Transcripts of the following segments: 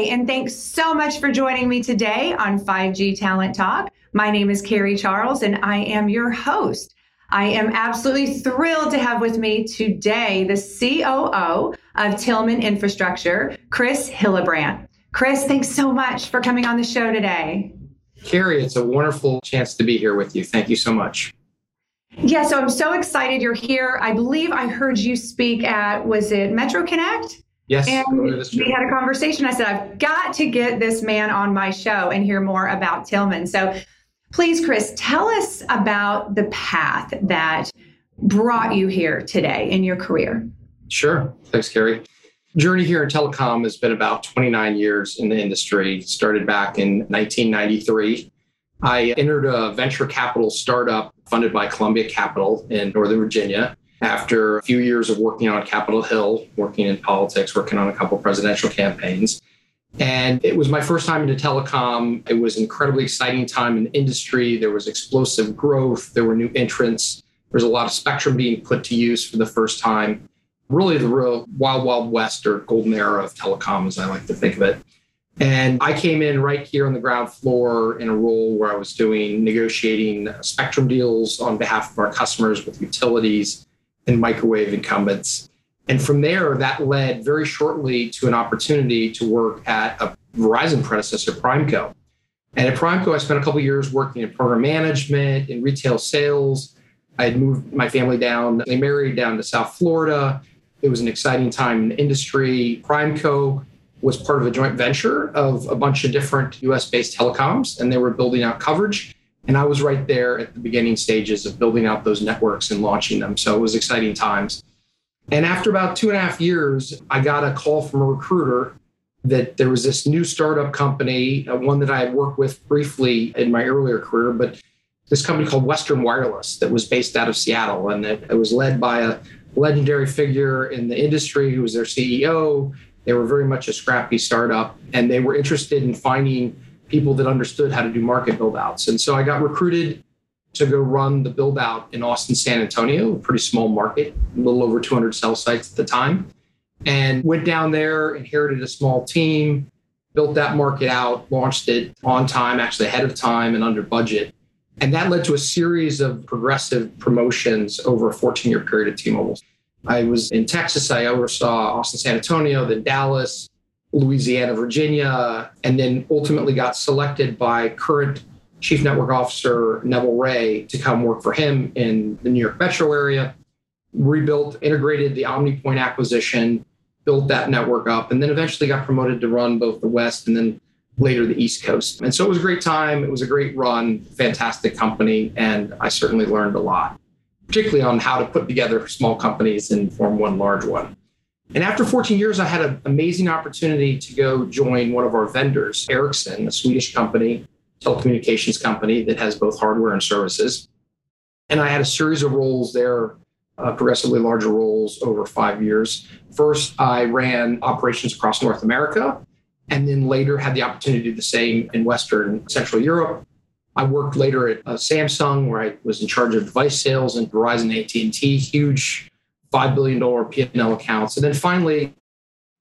Hi, and thanks so much for joining me today on 5G Talent Talk. My name is Carrie Charles, and I am your host. I am absolutely thrilled to have with me today the COO of Tillman Infrastructure, Chris Hillabrant. Chris, thanks so much for coming on the show today. Carrie, it's a wonderful chance to be here with you. Thank you so much. Yeah, so I'm so excited you're here. I believe I heard you speak at, was it Metro Connect? Yes. And oh, we had a conversation. I said, I've got to get this man on my show and hear more about Tillman. So please, Chris, tell us about the path that brought you here today in your career. Sure. Thanks, Carrie. Journey here in telecom has been about 29 years in the industry. Started back in 1993. I entered a venture capital startup funded by Columbia Capital in Northern Virginia. After a few years of working on Capitol Hill, working in politics, working on a couple presidential campaigns. And it was my first time into telecom. It was an incredibly exciting time in the industry. There was explosive growth, there were new entrants, there was a lot of spectrum being put to use for the first time. Really, the real wild, wild west or golden era of telecom, as I like to think of it. And I came in right here on the ground floor in a role where I was doing negotiating spectrum deals on behalf of our customers with utilities and microwave incumbents. And from there, that led very shortly to an opportunity to work at a Verizon predecessor, Primeco. And at Primeco, I spent a couple years working in program management, in retail sales. I had moved my family down, they married down to South Florida. It was an exciting time in the industry. Primeco was part of a joint venture of a bunch of different US based telecoms, and they were building out coverage. And I was right there at the beginning stages of building out those networks and launching them. So it was exciting times. And after about two and a half years, I got a call from a recruiter that there was this new startup company, uh, one that I had worked with briefly in my earlier career, but this company called Western Wireless that was based out of Seattle. And it, it was led by a legendary figure in the industry who was their CEO. They were very much a scrappy startup, and they were interested in finding people that understood how to do market build outs. And so I got recruited to go run the build out in Austin, San Antonio, a pretty small market, a little over 200 cell sites at the time. And went down there, inherited a small team, built that market out, launched it on time, actually ahead of time and under budget. And that led to a series of progressive promotions over a 14 year period at T Mobile. I was in Texas, I oversaw Austin, San Antonio, then Dallas, Louisiana, Virginia, and then ultimately got selected by current Chief Network Officer Neville Ray to come work for him in the New York metro area. Rebuilt, integrated the OmniPoint acquisition, built that network up, and then eventually got promoted to run both the West and then later the East Coast. And so it was a great time. It was a great run, fantastic company, and I certainly learned a lot, particularly on how to put together small companies and form one large one. And after 14 years, I had an amazing opportunity to go join one of our vendors, Ericsson, a Swedish company, telecommunications company that has both hardware and services. And I had a series of roles there, uh, progressively larger roles over five years. First, I ran operations across North America, and then later had the opportunity to do the same in Western Central Europe. I worked later at uh, Samsung, where I was in charge of device sales, and Verizon, AT&T, huge $5 billion P&L accounts. And then finally,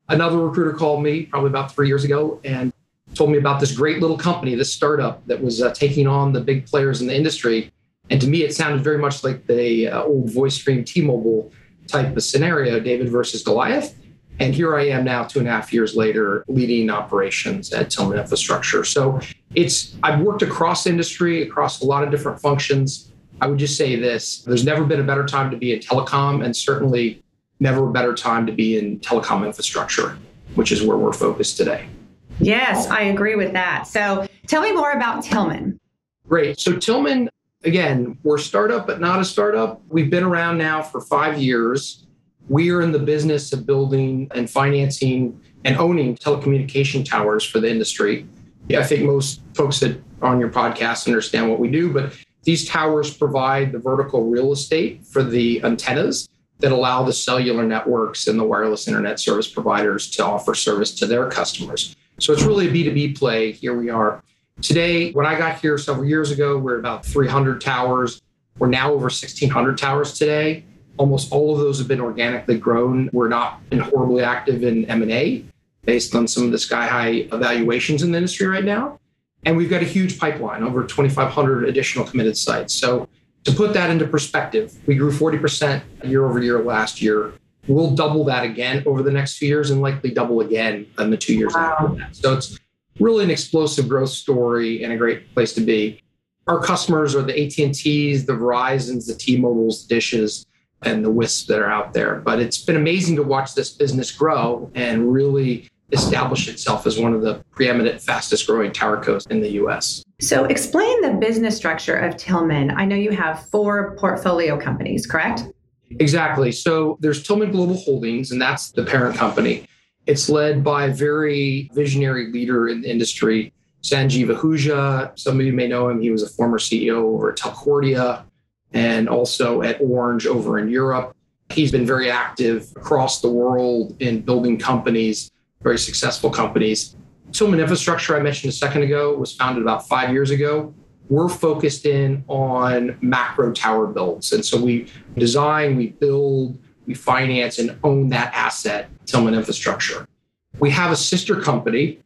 another recruiter called me probably about three years ago and told me about this great little company, this startup that was uh, taking on the big players in the industry. And to me, it sounded very much like the uh, old VoiceStream T-Mobile type of scenario, David versus Goliath. And here I am now, two and a half years later, leading operations at Tillman Infrastructure. So it's I've worked across industry, across a lot of different functions. I would just say this there's never been a better time to be in telecom, and certainly never a better time to be in telecom infrastructure, which is where we're focused today. Yes, I agree with that. So tell me more about Tillman. Great. So, Tillman, again, we're a startup, but not a startup. We've been around now for five years. We are in the business of building and financing and owning telecommunication towers for the industry. Yeah, I think most folks that are on your podcast understand what we do, but these towers provide the vertical real estate for the antennas that allow the cellular networks and the wireless internet service providers to offer service to their customers. So it's really a B2B play. Here we are. Today, when I got here several years ago, we we're about 300 towers. We're now over 1,600 towers today. Almost all of those have been organically grown. We're not horribly active in M&A based on some of the sky high evaluations in the industry right now. And we've got a huge pipeline, over 2,500 additional committed sites. So to put that into perspective, we grew 40% year over year last year. We'll double that again over the next few years and likely double again in the two years wow. after that. So it's really an explosive growth story and a great place to be. Our customers are the AT&Ts, the Verizons, the T-Mobiles, the Dishes, and the WISPs that are out there. But it's been amazing to watch this business grow and really establish itself as one of the preeminent fastest growing towercos in the US. So, explain the business structure of Tillman. I know you have four portfolio companies, correct? Exactly. So, there's Tillman Global Holdings, and that's the parent company. It's led by a very visionary leader in the industry, Sanjiv Ahuja. Some of you may know him. He was a former CEO over at Telcordia and also at Orange over in Europe. He's been very active across the world in building companies very successful companies. Tillman Infrastructure, I mentioned a second ago, was founded about five years ago. We're focused in on macro tower builds. And so we design, we build, we finance, and own that asset, Tillman Infrastructure. We have a sister company,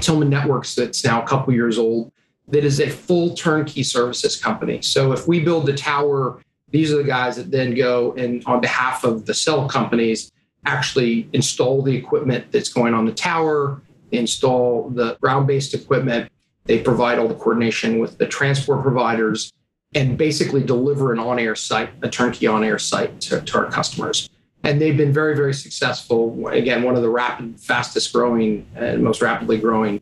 Tillman Networks, that's now a couple years old, that is a full turnkey services company. So if we build the tower, these are the guys that then go and on behalf of the cell companies, actually install the equipment that's going on the tower, install the ground based equipment. They provide all the coordination with the transport providers and basically deliver an on air site, a turnkey on air site to, to our customers. And they've been very, very successful. Again, one of the rapid, fastest growing and most rapidly growing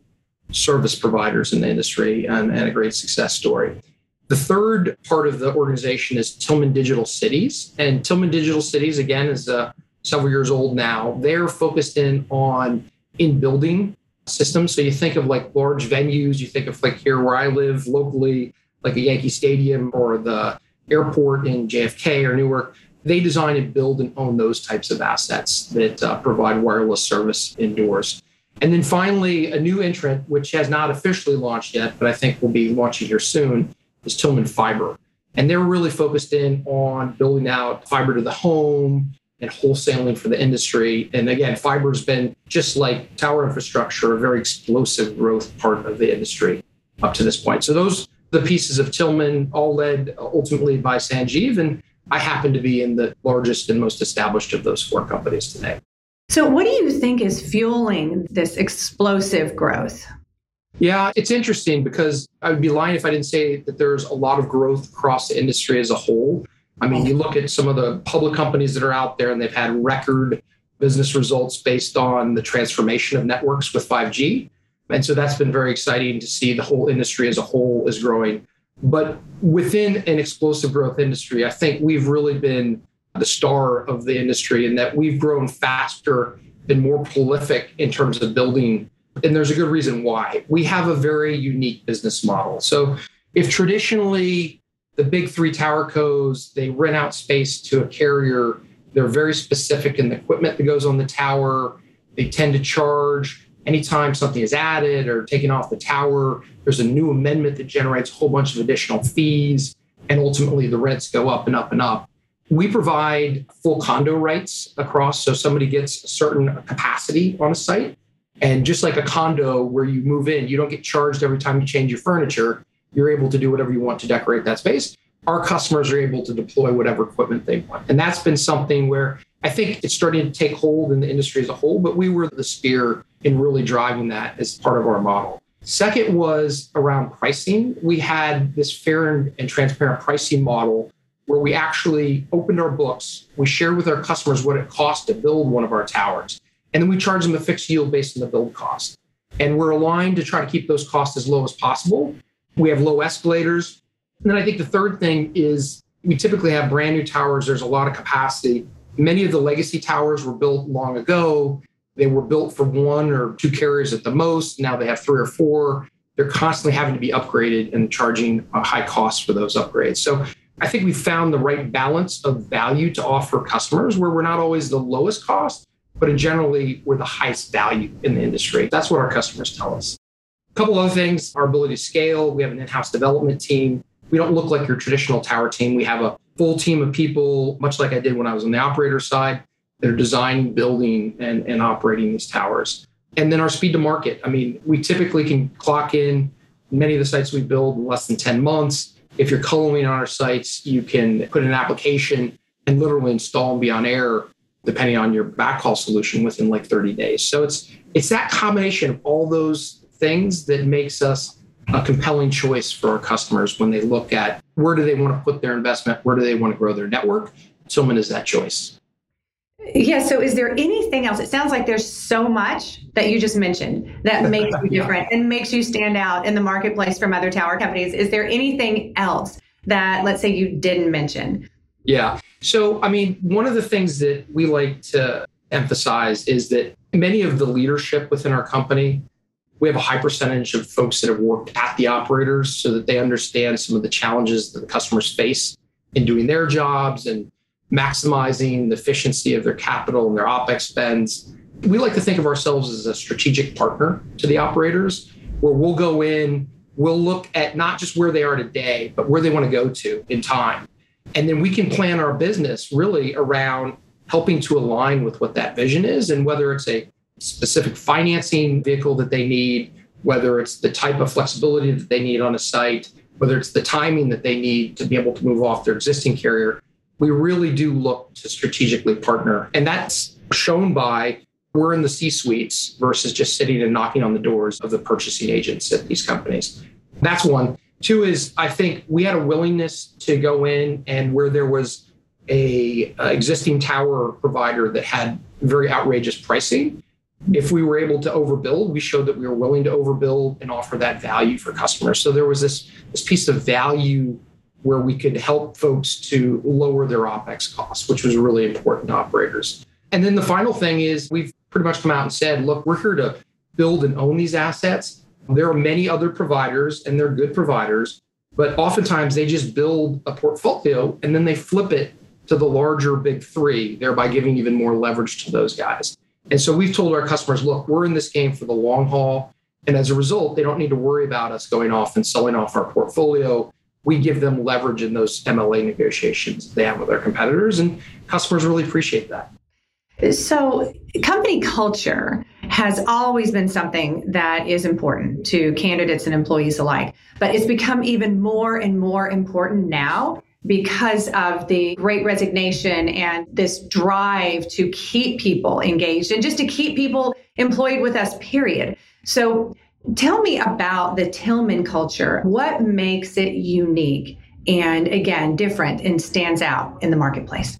service providers in the industry and, and a great success story. The third part of the organization is Tillman Digital Cities. And Tillman Digital Cities, again, is a several years old now. They're focused in on in building systems. So you think of like large venues, you think of like here where I live locally, like a Yankee Stadium or the airport in JFK or Newark. They design and build and own those types of assets that uh, provide wireless service indoors. And then finally, a new entrant, which has not officially launched yet, but I think will be launching here soon, is Tillman Fiber. And they're really focused in on building out fiber to the home, and wholesaling for the industry. And again, fiber has been just like tower infrastructure, a very explosive growth part of the industry up to this point. So those the pieces of Tillman, all led ultimately by Sanjiv, and I happen to be in the largest and most established of those four companies today. So, what do you think is fueling this explosive growth? Yeah, it's interesting because I would be lying if I didn't say that there's a lot of growth across the industry as a whole. I mean, you look at some of the public companies that are out there and they've had record business results based on the transformation of networks with 5G. And so that's been very exciting to see the whole industry as a whole is growing. But within an explosive growth industry, I think we've really been the star of the industry in that we've grown faster and more prolific in terms of building. And there's a good reason why. We have a very unique business model. So if traditionally the big three towercos, they rent out space to a carrier. They're very specific in the equipment that goes on the tower. They tend to charge anytime something is added or taken off the tower. There's a new amendment that generates a whole bunch of additional fees. And ultimately, the rents go up and up and up. We provide full condo rights across. So somebody gets a certain capacity on a site. And just like a condo where you move in, you don't get charged every time you change your furniture you're able to do whatever you want to decorate that space. Our customers are able to deploy whatever equipment they want. And that's been something where I think it's starting to take hold in the industry as a whole, but we were the spear in really driving that as part of our model. Second was around pricing. We had this fair and transparent pricing model where we actually opened our books. We shared with our customers what it cost to build one of our towers. And then we charge them a fixed yield based on the build cost. And we're aligned to try to keep those costs as low as possible. We have low escalators. And then I think the third thing is we typically have brand new towers. There's a lot of capacity. Many of the legacy towers were built long ago. They were built for one or two carriers at the most. Now they have three or four. They're constantly having to be upgraded and charging a high cost for those upgrades. So I think we found the right balance of value to offer customers where we're not always the lowest cost, but in generally we're the highest value in the industry. That's what our customers tell us. A couple other things, our ability to scale. We have an in-house development team. We don't look like your traditional tower team. We have a full team of people, much like I did when I was on the operator side, that are designing, building, and, and operating these towers. And then our speed to market. I mean, we typically can clock in many of the sites we build in less than 10 months. If you're coloing on our sites, you can put an application and literally install and be on air depending on your backhaul solution within like 30 days. So it's it's that combination of all those things that makes us a compelling choice for our customers when they look at where do they want to put their investment, where do they want to grow their network. Tillman is that choice. Yeah. So, is there anything else? It sounds like there's so much that you just mentioned that makes you different yeah. and makes you stand out in the marketplace from other tower companies. Is there anything else that, let's say, you didn't mention? Yeah. So, I mean, one of the things that we like to emphasize is that many of the leadership within our company, we have a high percentage of folks that have worked at the operators so that they understand some of the challenges that the customers face in doing their jobs and maximizing the efficiency of their capital and their OPEX spends. We like to think of ourselves as a strategic partner to the operators, where we'll go in, we'll look at not just where they are today, but where they want to go to in time. And then we can plan our business really around helping to align with what that vision is and whether it's a specific financing vehicle that they need, whether it's the type of flexibility that they need on a site, whether it's the timing that they need to be able to move off their existing carrier we really do look to strategically partner. And that's shown by we're in the C suites versus just sitting and knocking on the doors of the purchasing agents at these companies. That's one. Two is I think we had a willingness to go in and where there was a, a existing tower provider that had very outrageous pricing. If we were able to overbuild, we showed that we were willing to overbuild and offer that value for customers. So there was this this piece of value where we could help folks to lower their OPEX costs, which was really important to operators. And then the final thing is we've pretty much come out and said, look, we're here to build and own these assets. There are many other providers and they're good providers, but oftentimes they just build a portfolio and then they flip it to the larger big three, thereby giving even more leverage to those guys. And so we've told our customers, look, we're in this game for the long haul. And as a result, they don't need to worry about us going off and selling off our portfolio we give them leverage in those MLA negotiations they have with their competitors, and customers really appreciate that. So, company culture has always been something that is important to candidates and employees alike, but it's become even more and more important now because of the great resignation and this drive to keep people engaged and just to keep people employed with us, period. So, Tell me about the Tillman culture. What makes it unique and, again, different and stands out in the marketplace?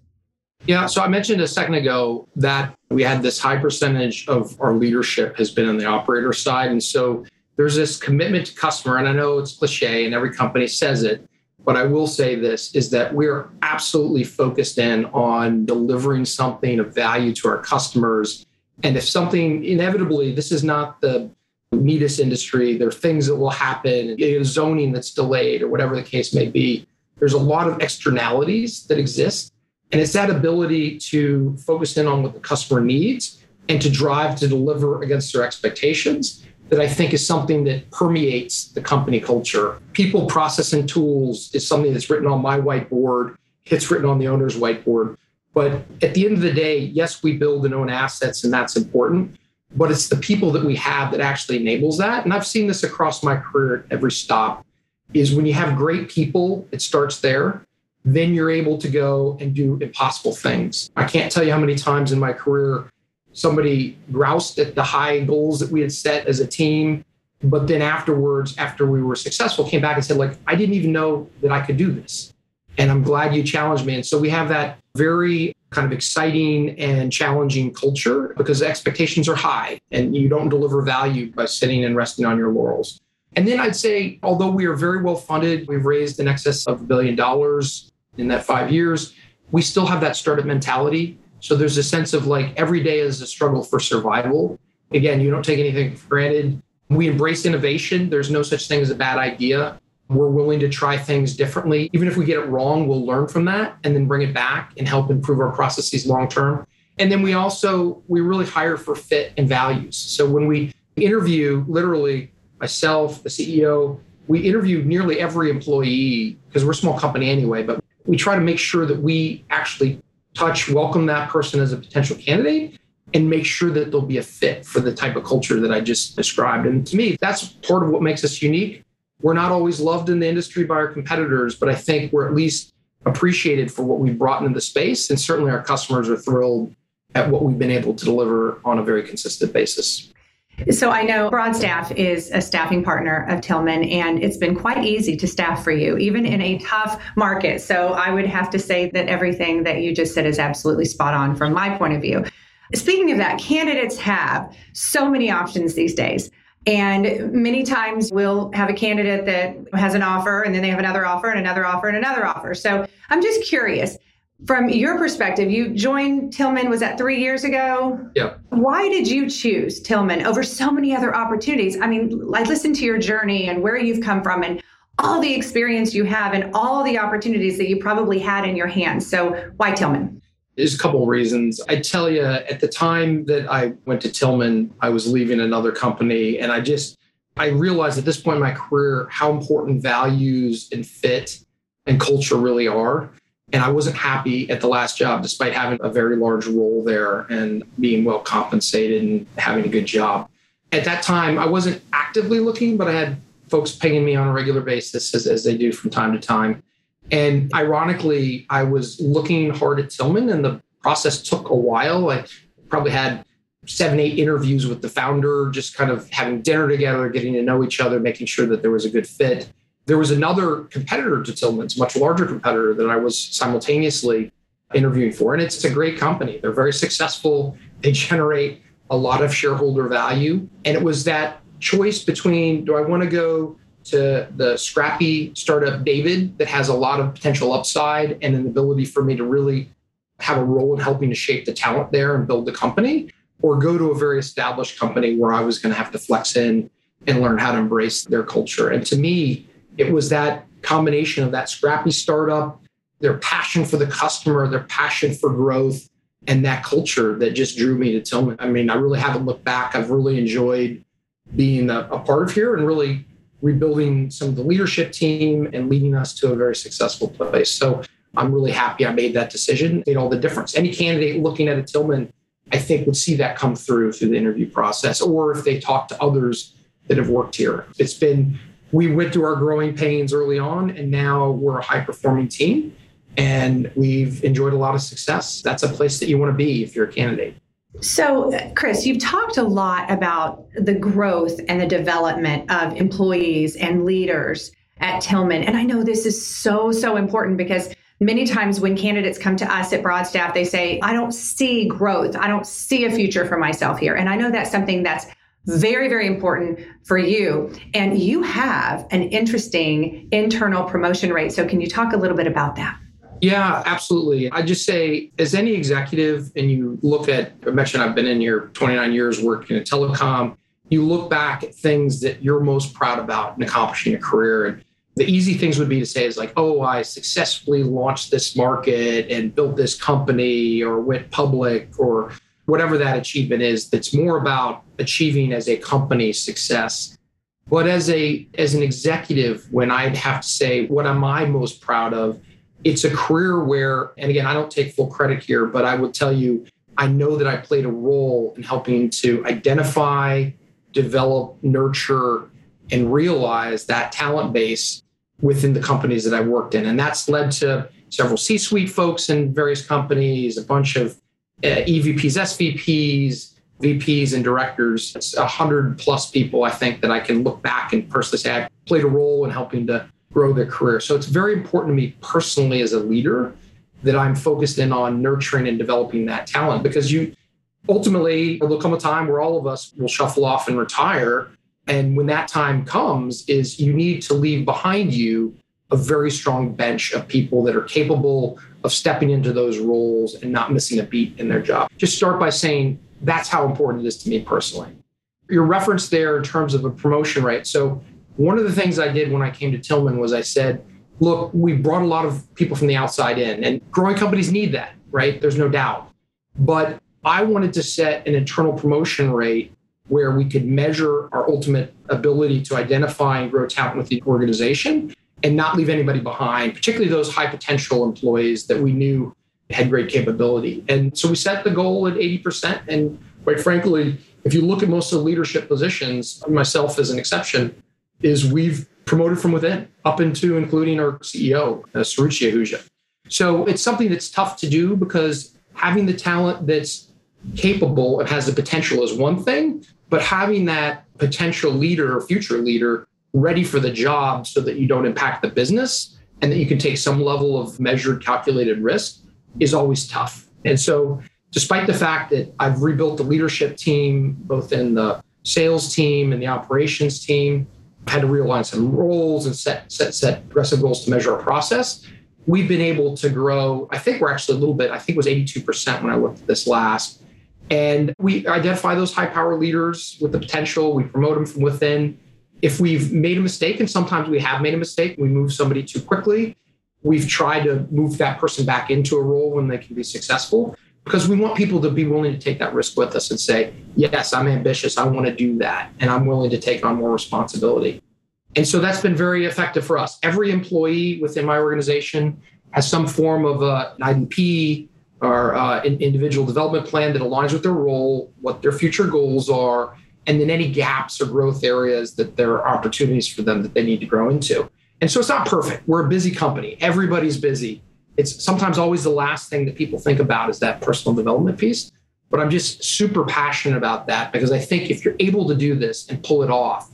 Yeah, so I mentioned a second ago that we had this high percentage of our leadership has been on the operator side. And so there's this commitment to customer. And I know it's cliche and every company says it, but I will say this is that we're absolutely focused in on delivering something of value to our customers. And if something inevitably, this is not the neatest industry. There are things that will happen, zoning that's delayed, or whatever the case may be. There's a lot of externalities that exist. And it's that ability to focus in on what the customer needs and to drive to deliver against their expectations that I think is something that permeates the company culture. People, process, and tools is something that's written on my whiteboard, it's written on the owner's whiteboard. But at the end of the day, yes, we build and own assets, and that's important but it's the people that we have that actually enables that. And I've seen this across my career at every stop is when you have great people, it starts there. Then you're able to go and do impossible things. I can't tell you how many times in my career somebody groused at the high goals that we had set as a team. But then afterwards, after we were successful, came back and said, like, I didn't even know that I could do this. And I'm glad you challenged me. And so we have that very kind of exciting and challenging culture because expectations are high and you don't deliver value by sitting and resting on your laurels. And then I'd say, although we are very well funded, we've raised in excess of a billion dollars in that five years, we still have that startup mentality So there's a sense of like every day is a struggle for survival. Again, you don't take anything for granted. We embrace innovation. There's no such thing as a bad idea. We're willing to try things differently. Even if we get it wrong, we'll learn from that and then bring it back and help improve our processes long term. And then we also we really hire for fit and values. So when we interview literally myself, the CEO, we interview nearly every employee because we're a small company anyway, but we try to make sure that we actually touch, welcome that person as a potential candidate and make sure that they'll be a fit for the type of culture that I just described. And to me, that's part of what makes us unique. We're not always loved in the industry by our competitors, but I think we're at least appreciated for what we've brought into the space. And certainly our customers are thrilled at what we've been able to deliver on a very consistent basis. So I know Broadstaff is a staffing partner of Tillman, and it's been quite easy to staff for you, even in a tough market. So I would have to say that everything that you just said is absolutely spot on from my point of view. Speaking of that, candidates have so many options these days. And many times we'll have a candidate that has an offer and then they have another offer and another offer and another offer. So I'm just curious from your perspective, you joined Tillman, was that three years ago? Yeah. Why did you choose Tillman over so many other opportunities? I mean, I listened to your journey and where you've come from and all the experience you have and all the opportunities that you probably had in your hands. So why Tillman? There's a couple of reasons. I tell you, at the time that I went to Tillman, I was leaving another company, and I just I realized at this point in my career how important values and fit and culture really are. And I wasn't happy at the last job, despite having a very large role there and being well compensated and having a good job. At that time, I wasn't actively looking, but I had folks pinging me on a regular basis, as, as they do from time to time. And ironically, I was looking hard at Tillman, and the process took a while. I probably had seven, eight interviews with the founder, just kind of having dinner together, getting to know each other, making sure that there was a good fit. There was another competitor to Tillman's, much larger competitor that I was simultaneously interviewing for. And it's a great company. They're very successful. They generate a lot of shareholder value. And it was that choice between do I want to go to the scrappy startup David that has a lot of potential upside and an ability for me to really have a role in helping to shape the talent there and build the company, or go to a very established company where I was going to have to flex in and learn how to embrace their culture. And to me, it was that combination of that scrappy startup, their passion for the customer, their passion for growth, and that culture that just drew me to Tillman. I mean, I really haven't looked back. I've really enjoyed being a, a part of here and really rebuilding some of the leadership team and leading us to a very successful place. So I'm really happy I made that decision, made all the difference. Any candidate looking at a Tillman, I think, would see that come through through the interview process, or if they talk to others that have worked here. It's been, we went through our growing pains early on, and now we're a high performing team and we've enjoyed a lot of success. That's a place that you want to be if you're a candidate. So, Chris, you've talked a lot about the growth and the development of employees and leaders at Tillman. And I know this is so, so important because many times when candidates come to us at Broadstaff, they say, I don't see growth. I don't see a future for myself here. And I know that's something that's very, very important for you. And you have an interesting internal promotion rate. So, can you talk a little bit about that? Yeah, absolutely. I just say, as any executive, and you look at, I mentioned I've been in here 29 years working in telecom, you look back at things that you're most proud about in accomplishing a career. And the easy things would be to say is like, oh, I successfully launched this market and built this company or went public or whatever that achievement is that's more about achieving as a company success. But as a as an executive, when I'd have to say what am I most proud of, it's a career where, and again, I don't take full credit here, but I will tell you, I know that I played a role in helping to identify, develop, nurture, and realize that talent base within the companies that I worked in. And that's led to several C suite folks in various companies, a bunch of Uh, EVPs, SVPs, VPs, and directors. It's a hundred plus people, I think, that I can look back and personally say I played a role in helping to grow their career. So it's very important to me personally as a leader that I'm focused in on nurturing and developing that talent because you ultimately there'll come a time where all of us will shuffle off and retire. And when that time comes, is you need to leave behind you a very strong bench of people that are capable of stepping into those roles and not missing a beat in their job. Just start by saying, that's how important it is to me personally. Your reference there in terms of a promotion rate. So, one of the things I did when I came to Tillman was I said, look, we brought a lot of people from the outside in, and growing companies need that, right? There's no doubt. But I wanted to set an internal promotion rate where we could measure our ultimate ability to identify and grow talent with the organization and not leave anybody behind, particularly those high potential employees that we knew had great capability. And so we set the goal at 80%. And quite frankly, if you look at most of the leadership positions, myself as an exception, is we've promoted from within up into including our CEO, uh, Sruchi Ahuja. So it's something that's tough to do because having the talent that's capable and has the potential is one thing, but having that potential leader or future leader ready for the job so that you don't impact the business and that you can take some level of measured, calculated risk is always tough. And so, despite the fact that I've rebuilt the leadership team, both in the sales team and the operations team, had to realign some roles and set set set aggressive goals to measure our process. We've been able to grow. I think we're actually a little bit. I think it was 82% when I looked at this last. And we identify those high power leaders with the potential. We promote them from within. If we've made a mistake, and sometimes we have made a mistake, we move somebody too quickly. We've tried to move that person back into a role when they can be successful because we want people to be willing to take that risk with us and say, yes, I'm ambitious. I want to do that. And I'm willing to take on more responsibility. And so that's been very effective for us. Every employee within my organization has some form of uh, an IDP or uh, an individual development plan that aligns with their role, what their future goals are, and then any gaps or growth areas that there are opportunities for them that they need to grow into. And so it's not perfect. We're a busy company. Everybody's busy. It's sometimes always the last thing that people think about is that personal development piece. But I'm just super passionate about that because I think if you're able to do this and pull it off,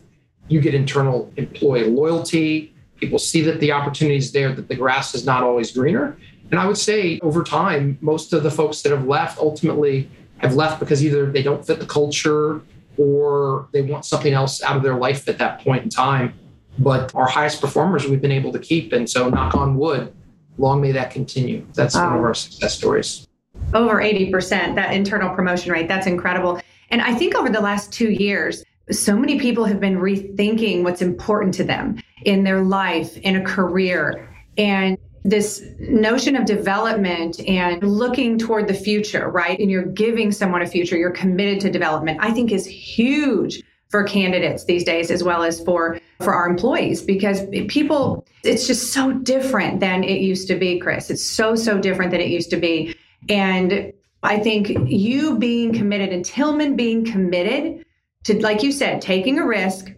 you get internal employee loyalty. People see that the opportunity is there, that the grass is not always greener. And I would say over time, most of the folks that have left ultimately have left because either they don't fit the culture or they want something else out of their life at that point in time. But our highest performers we've been able to keep. And so, knock on wood, long may that continue. That's wow. one of our success stories. Over 80%, that internal promotion rate, that's incredible. And I think over the last two years, so many people have been rethinking what's important to them in their life, in a career. And this notion of development and looking toward the future, right? And you're giving someone a future, you're committed to development, I think is huge for candidates these days as well as for for our employees because people it's just so different than it used to be chris it's so so different than it used to be and i think you being committed and tillman being committed to like you said taking a risk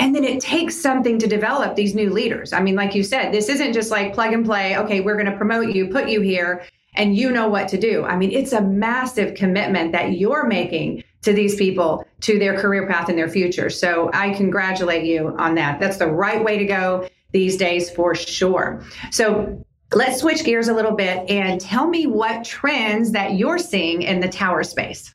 and then it takes something to develop these new leaders. I mean, like you said, this isn't just like plug and play, okay, we're going to promote you, put you here, and you know what to do. I mean, it's a massive commitment that you're making to these people, to their career path and their future. So I congratulate you on that. That's the right way to go these days for sure. So let's switch gears a little bit and tell me what trends that you're seeing in the tower space.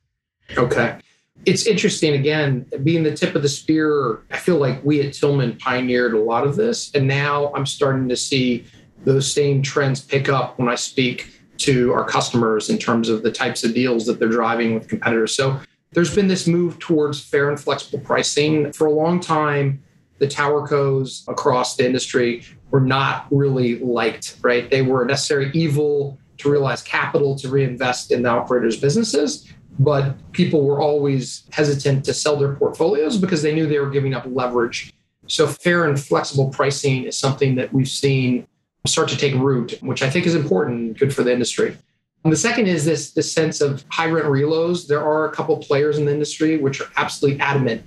Okay it's interesting again being the tip of the spear i feel like we at tillman pioneered a lot of this and now i'm starting to see those same trends pick up when i speak to our customers in terms of the types of deals that they're driving with competitors. So there's been this move towards fair and flexible pricing. For a long time the towercos across the industry were not really liked right? They were a necessary evil to realize capital to reinvest in the operators businesses but people were always hesitant to sell their portfolios because they knew they were giving up leverage. So, fair and flexible pricing is something that we've seen start to take root, which I think is important and good for the industry. And the second is this, this sense of high rent relos. There are a couple players in the industry which are absolutely adamant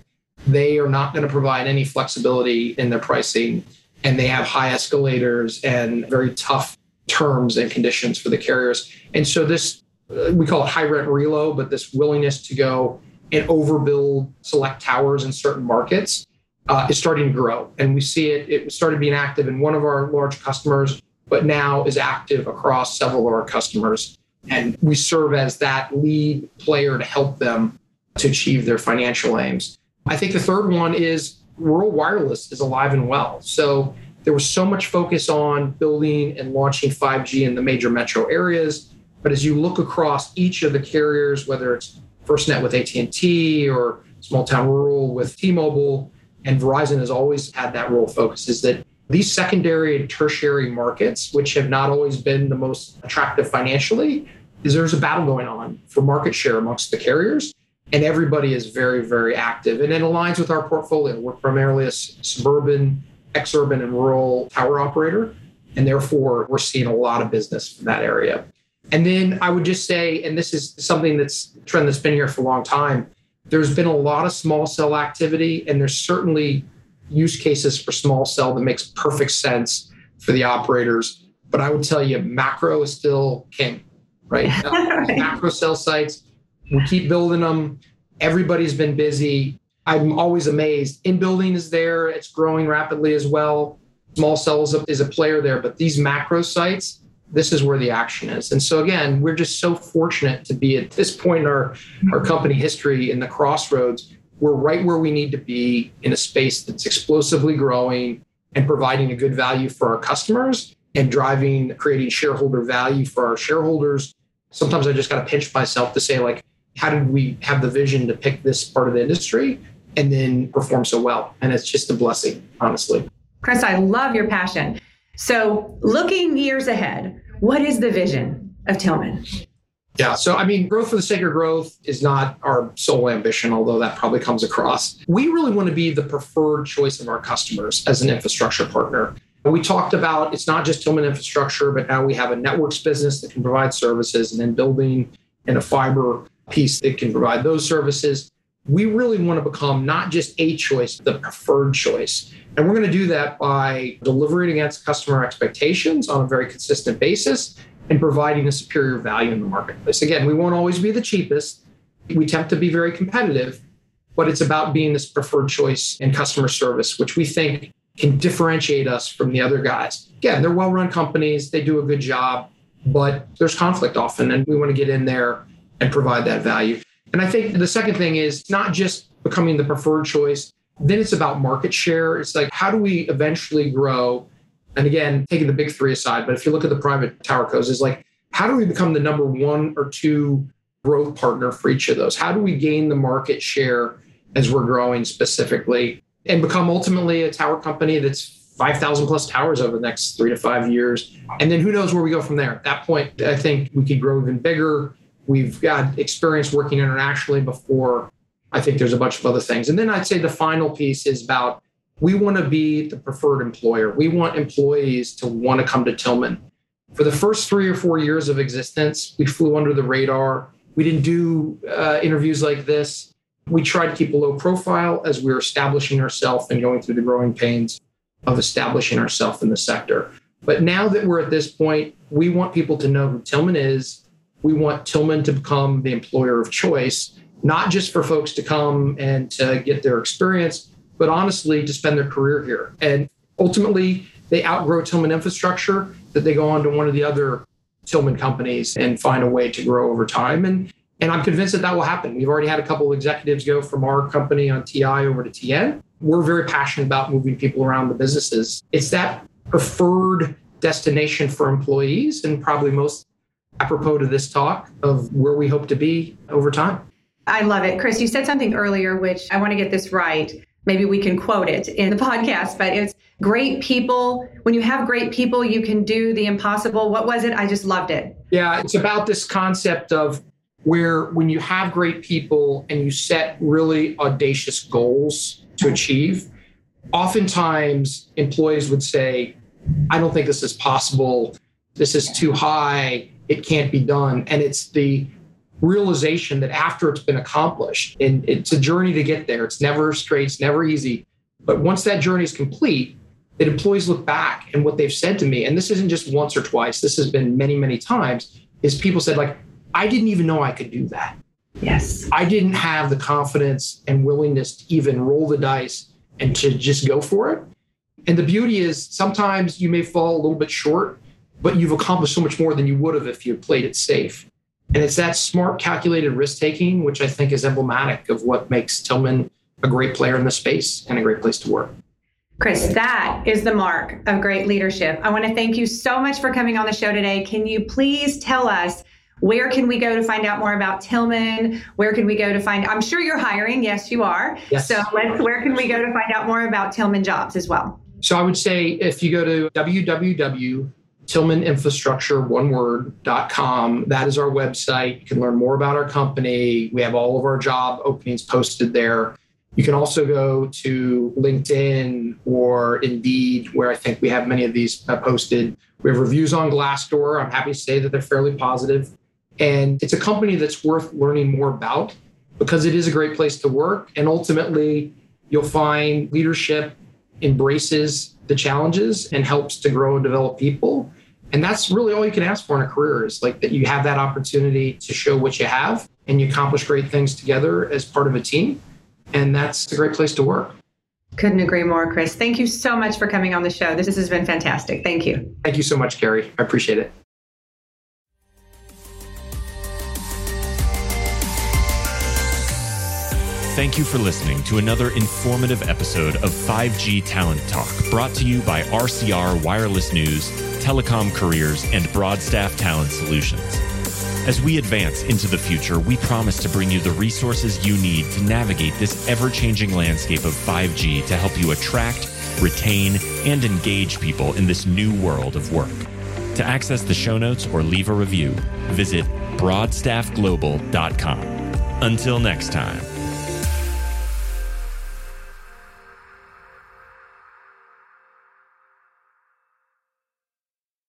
they are not going to provide any flexibility in their pricing, and they have high escalators and very tough terms and conditions for the carriers. And so this we call it high rent relo, but this willingness to go and overbuild select towers in certain markets uh, is starting to grow. And we see it, it started being active in one of our large customers, but now is active across several of our customers. And we serve as that lead player to help them to achieve their financial aims. I think the third one is rural wireless is alive and well. So there was so much focus on building and launching 5G in the major metro areas. But as you look across each of the carriers, whether it's FirstNet with AT&T or small town rural with T-Mobile, and Verizon has always had that role focus, is that these secondary and tertiary markets, which have not always been the most attractive financially, is there's a battle going on for market share amongst the carriers. And everybody is very, very active. And it aligns with our portfolio. We're primarily a suburban, exurban, and rural tower operator. And therefore, we're seeing a lot of business from that area. And then I would just say, and this is something that's a trend that's been here for a long time, there's been a lot of small cell activity, and there's certainly use cases for small cell that makes perfect sense for the operators. But I would tell you, macro is still king, right? Uh, macro cell sites, we keep building them. Everybody's been busy. I'm always amazed. In building is there, it's growing rapidly as well. Small cells is a player there, but these macro sites, this is where the action is. And so again, we're just so fortunate to be at this point in our, our company history in the crossroads. We're right where we need to be in a space that's explosively growing and providing a good value for our customers and driving, creating shareholder value for our shareholders. Sometimes I just got to pinch myself to say, like, how did we have the vision to pick this part of the industry and then perform so well? And it's just a blessing, honestly. Chris, I love your passion. So, looking years ahead, what is the vision of Tillman? Yeah. So, I mean, growth for the sake of growth is not our sole ambition, although that probably comes across. We really want to be the preferred choice of our customers as an infrastructure partner. We talked about it's not just Tillman infrastructure, but now we have a networks business that can provide services and then building and a fiber piece that can provide those services. We really want to become not just a choice, the preferred choice. And we're going to do that by delivering against customer expectations on a very consistent basis and providing a superior value in the marketplace. Again, we won't always be the cheapest. We attempt to be very competitive, but it's about being this preferred choice in customer service, which we think can differentiate us from the other guys. Again, they're well run companies, they do a good job, but there's conflict often, and we want to get in there and provide that value. And I think the second thing is not just becoming the preferred choice, then it's about market share. It's like, how do we eventually grow? And again, taking the big three aside, but if you look at the private tower cos, is like, how do we become the number one or two growth partner for each of those? How do we gain the market share as we're growing specifically and become ultimately a tower company that's 5,000 plus towers over the next three to five years? And then who knows where we go from there? At that point, I think we could grow even bigger. We've got experience working internationally before. I think there's a bunch of other things. And then I'd say the final piece is about we want to be the preferred employer. We want employees to want to come to Tillman. For the first three or four years of existence, we flew under the radar. We didn't do uh, interviews like this. We tried to keep a low profile as we were establishing ourselves and going through the growing pains of establishing ourselves in the sector. But now that we're at this point, we want people to know who Tillman is we want Tillman to become the employer of choice, not just for folks to come and to get their experience, but honestly to spend their career here. And ultimately, they outgrow Tillman infrastructure, that they go on to one of the other Tillman companies and find a way to grow over time. And and I'm convinced that that will happen. We've already had a couple of executives go from our company on TI over to TN. We're very passionate about moving people around the businesses. It's that preferred destination for employees and probably most apropos to this talk of where we hope to be over time. I love it. Chris, you said something earlier, which I want to get this right. Maybe we can quote it in the podcast, but it's great people. When you have great people, you can do the impossible. What was it? I just loved it. Yeah, it's about this concept of where when you have great people and you set really audacious goals to achieve, oftentimes employees would say, I don't think this is possible. This is too high it can't be done. And it's the realization that after it's been accomplished, and it's a journey to get there, it's never straight, it's never easy. But once that journey is complete, that employees look back and what they've said to me, and this isn't just once or twice, this has been many, many times, is people said, like, I didn't even know I could do that. Yes. I didn't have the confidence and willingness to even roll the dice and to just go for it. And the beauty is sometimes you may fall a little bit short, but you've accomplished so much more than you would have if you played it safe. And it's that smart, calculated risk taking, which I think is emblematic of what makes Tillman a great player in the space and a great place to work. Chris, that is the mark of great leadership. I want to thank you so much for coming on the show today. Can you please tell us where can we go to find out more about Tillman? Where can we go to find I'm sure you're hiring. Yes, you are. Yes. So let's where can we go to find out more about Tillman jobs as well? So I would say if you go to www.tillmaninfrastructure.com, that is our website. You can learn more about our company. We have all of our job openings posted there. You can also go to LinkedIn or Indeed, where I think we have many of these uh, posted. We have reviews on Glassdoor. I'm happy to say that they're fairly positive. And it's a company that's worth learning more about because it is a great place to work. And ultimately, you'll find leadership embraces the challenges and helps to grow and develop people. And that's really all you can ask for in a career is like that you have that opportunity to show what you have and you accomplish great things together as part of a team. And that's a great place to work. Couldn't agree more, Chris. Thank you so much for coming on the show. This has been fantastic. Thank you. Thank you so much, Carrie. I appreciate it. Thank you for listening to another informative episode of 5G Talent Talk, brought to you by RCR Wireless News, Telecom Careers, and Broadstaff Talent Solutions. As we advance into the future, we promise to bring you the resources you need to navigate this ever changing landscape of 5G to help you attract, retain, and engage people in this new world of work. To access the show notes or leave a review, visit broadstaffglobal.com. Until next time.